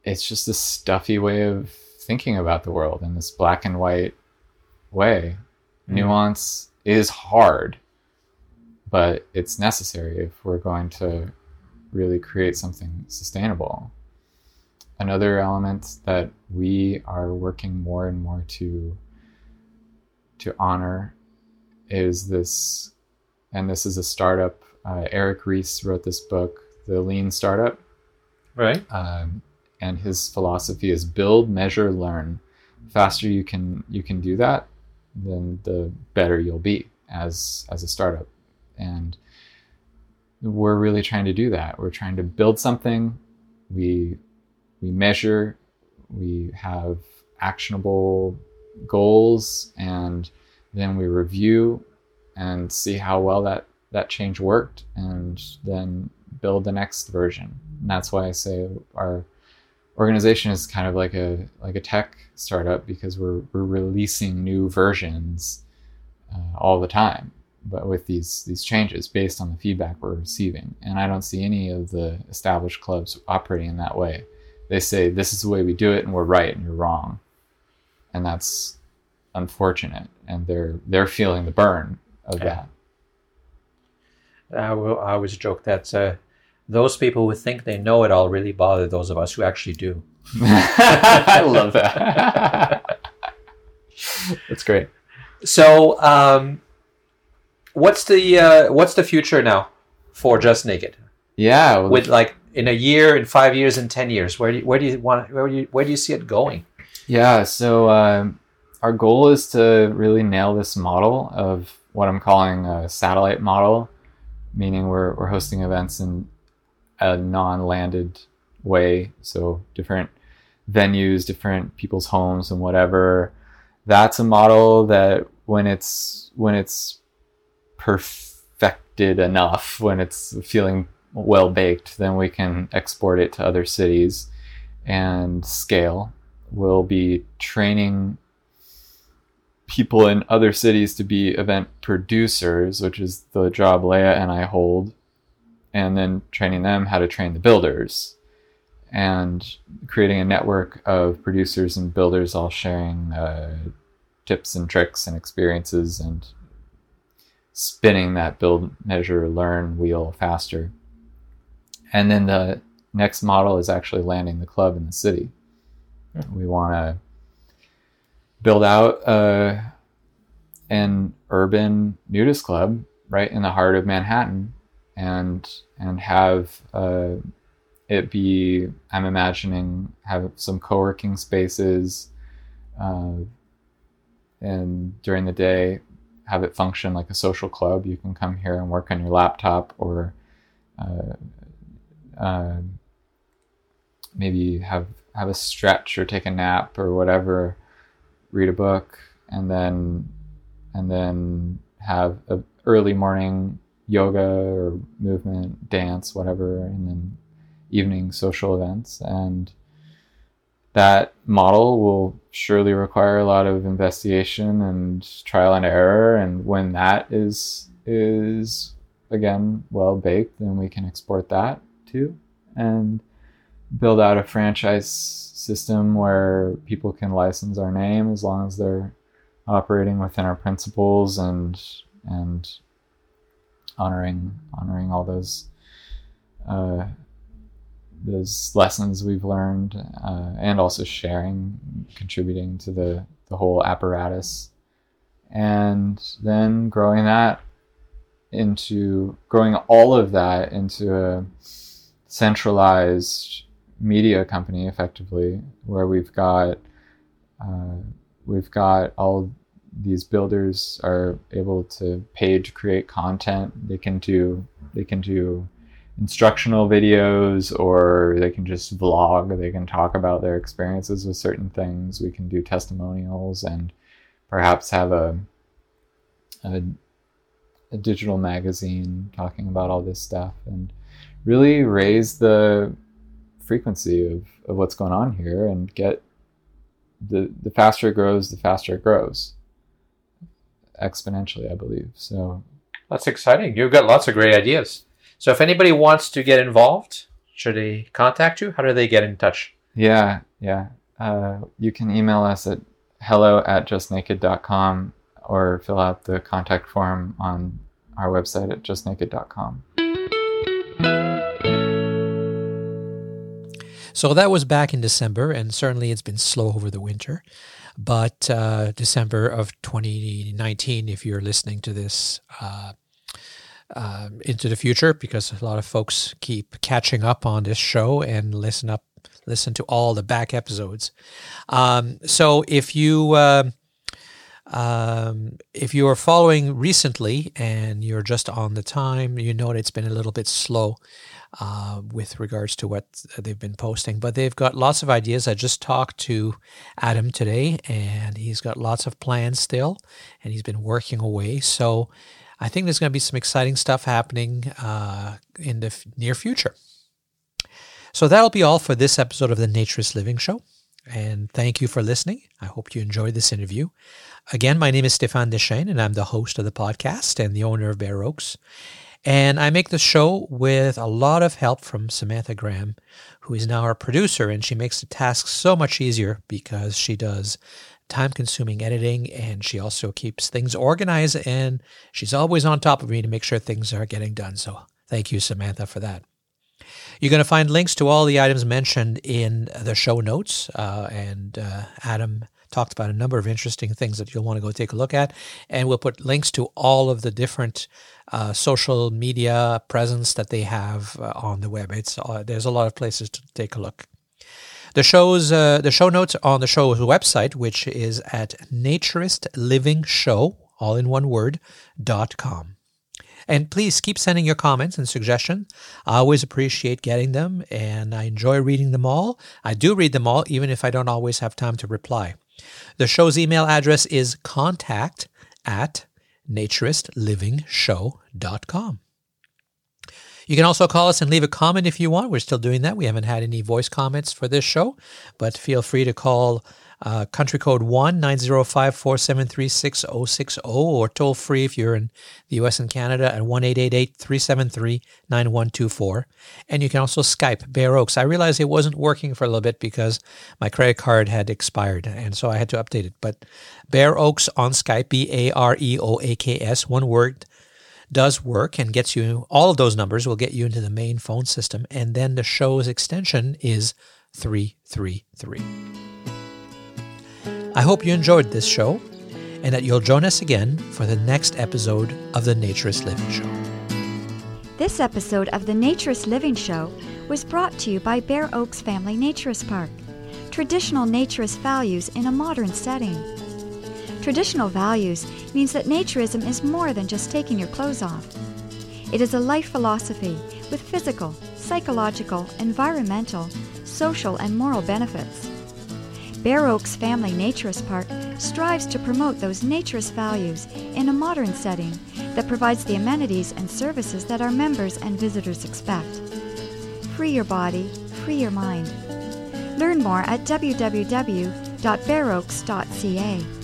it's just a stuffy way of thinking about the world in this black and white way. Mm. Nuance is hard, but it's necessary if we're going to really create something sustainable. Another element that we are working more and more to to honor is this, and this is a startup. Uh, Eric Ries wrote this book, The Lean Startup, Right. um, and his philosophy is build measure learn the faster you can you can do that then the better you'll be as as a startup and we're really trying to do that. We're trying to build something. We we measure we have actionable goals and then we review and see how well that that change worked and then build the next version. And that's why i say our organization is kind of like a like a tech startup because we're we're releasing new versions uh, all the time but with these these changes based on the feedback we're receiving. And i don't see any of the established clubs operating in that way. They say this is the way we do it and we're right and you're wrong. And that's unfortunate and they're they're feeling the burn of Yeah. that. I, will, I always joke that uh, those people who think they know it all really bother those of us who actually do. i love that. That's great. So, um, what's the uh, what's the future now for Just Naked? yeah well, With like in a year, in five years, in ten years, where do you, where do you want where do you where do you see it going? Yeah, so um, our goal is to really nail this model of what I'm calling a satellite model, meaning we're, we're hosting events in a non-landed way. So different venues, different people's homes, and whatever. That's a model that when it's when it's perfected enough, when it's feeling well baked, then we can export it to other cities and scale. We'll be training people in other cities to be event producers, which is the job Léa and I hold, and then training them how to train the builders and creating a network of producers and builders all sharing uh, tips and tricks and experiences and spinning that build, measure, learn wheel faster. And then the next model is actually landing the club in the city. We want to build out uh, an urban nudist club right in the heart of Manhattan, and and have uh, it be. I'm imagining have some co-working spaces, uh, and during the day have it function like a social club. You can come here and work on your laptop or. Uh, uh, maybe have have a stretch or take a nap or whatever, read a book, and then and then have a early morning yoga or movement, dance, whatever, and then evening social events. And that model will surely require a lot of investigation and trial and error. And when that is is again well baked, then we can export that too. And build out a franchise system where people can license our name as long as they're operating within our principles and and honoring honoring all those uh, those lessons we've learned uh, and also sharing contributing to the the whole apparatus. And then growing that into growing all of that into a centralized media company effectively where we've got uh, we've got all these builders are able to pay to create content. They can do they can do instructional videos or they can just vlog they can talk about their experiences with certain things we can do testimonials and perhaps have a, a, a digital magazine talking about all this stuff and really raise the frequency of, of what's going on here and get the the faster it grows, the faster it grows exponentially, I believe. So that's exciting. You've got lots of great ideas. So if anybody wants to get involved, should they contact you? How do they get in touch? Yeah, yeah. Uh, you can email us at hello at justnaked.com or fill out the contact form on our website at justnaked.com. So that was back in December, and certainly it's been slow over the winter. But uh, December of 2019, if you're listening to this uh, uh, into the future, because a lot of folks keep catching up on this show and listen up, listen to all the back episodes. Um, so if you uh, um, if you are following recently and you're just on the time, you know it's been a little bit slow uh, with regards to what they've been posting. But they've got lots of ideas. I just talked to Adam today, and he's got lots of plans still, and he's been working away. So I think there's going to be some exciting stuff happening uh, in the f- near future. So that'll be all for this episode of the Naturist Living Show. And thank you for listening. I hope you enjoyed this interview. Again, my name is Stéphane Deschênes, and I'm the host of the podcast and the owner of Bare Oaks. And I make the show with a lot of help from Samantha Graham, who is now our producer, and she makes the task so much easier because she does time consuming editing and she also keeps things organized and she's always on top of me to make sure things are getting done. So thank you, Samantha, for that. You're going to find links to all the items mentioned in the show notes, uh, and uh, Adam talked about a number of interesting things that you'll want to go take a look at. And we'll put links to all of the different uh, social media presence that they have uh, on the web. It's uh, there's a lot of places to take a look. The show's uh, the show notes on the show's website, which is at naturistlivingshow, all in one word, dot com. And please keep sending your comments and suggestions. I always appreciate getting them and I enjoy reading them all. I do read them all, even if I don't always have time to reply. The show's email address is contact at naturistlivingshow.com. You can also call us and leave a comment if you want. We're still doing that. We haven't had any voice comments for this show, but feel free to call uh, country code 1 905 473 6060 or toll free if you're in the US and Canada at 1 373 9124. And you can also Skype Bare Oaks. I realized it wasn't working for a little bit because my credit card had expired, and so I had to update it. But Bare Oaks on Skype, B A R E O A K S, one word does work and gets you all of those numbers will get you into the main phone system and then the show's extension is 333 I hope you enjoyed this show and that you'll join us again for the next episode of the Naturist Living Show. This episode of the Naturist Living Show was brought to you by Bare Oaks Family Naturist Park. Traditional naturist values in a modern setting. Traditional values means that naturism is more than just taking your clothes off. It is a life philosophy with physical, psychological, environmental, social, and moral benefits. Bare Oaks Family Naturist Park strives to promote those naturist values in a modern setting that provides the amenities and services that our members and visitors expect. Free your body, free your mind. Learn more at www.bareoaks.ca.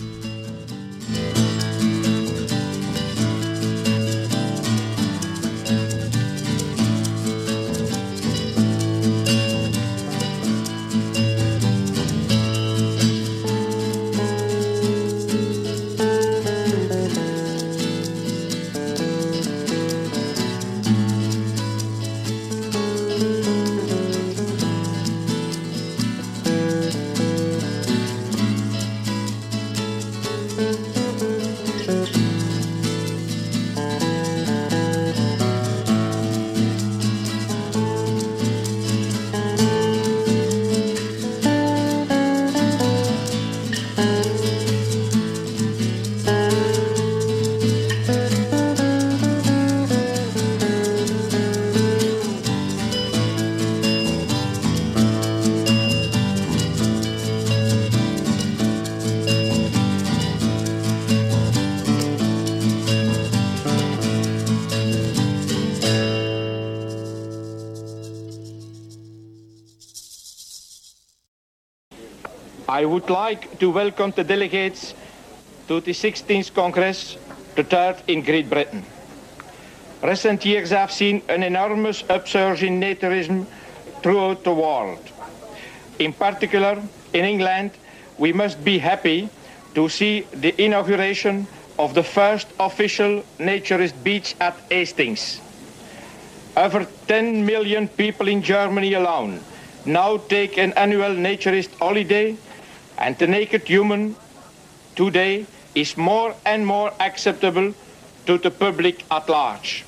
I would like to welcome the delegates to the 16th Congress, the third in Great Britain. Recent years have seen an enormous upsurge in naturism throughout the world. In particular, in England, we must be happy to see the inauguration of the first official naturist beach at Hastings. Over 10 million people in Germany alone now take an annual naturist holiday and the naked human today is more and more acceptable to the public at large.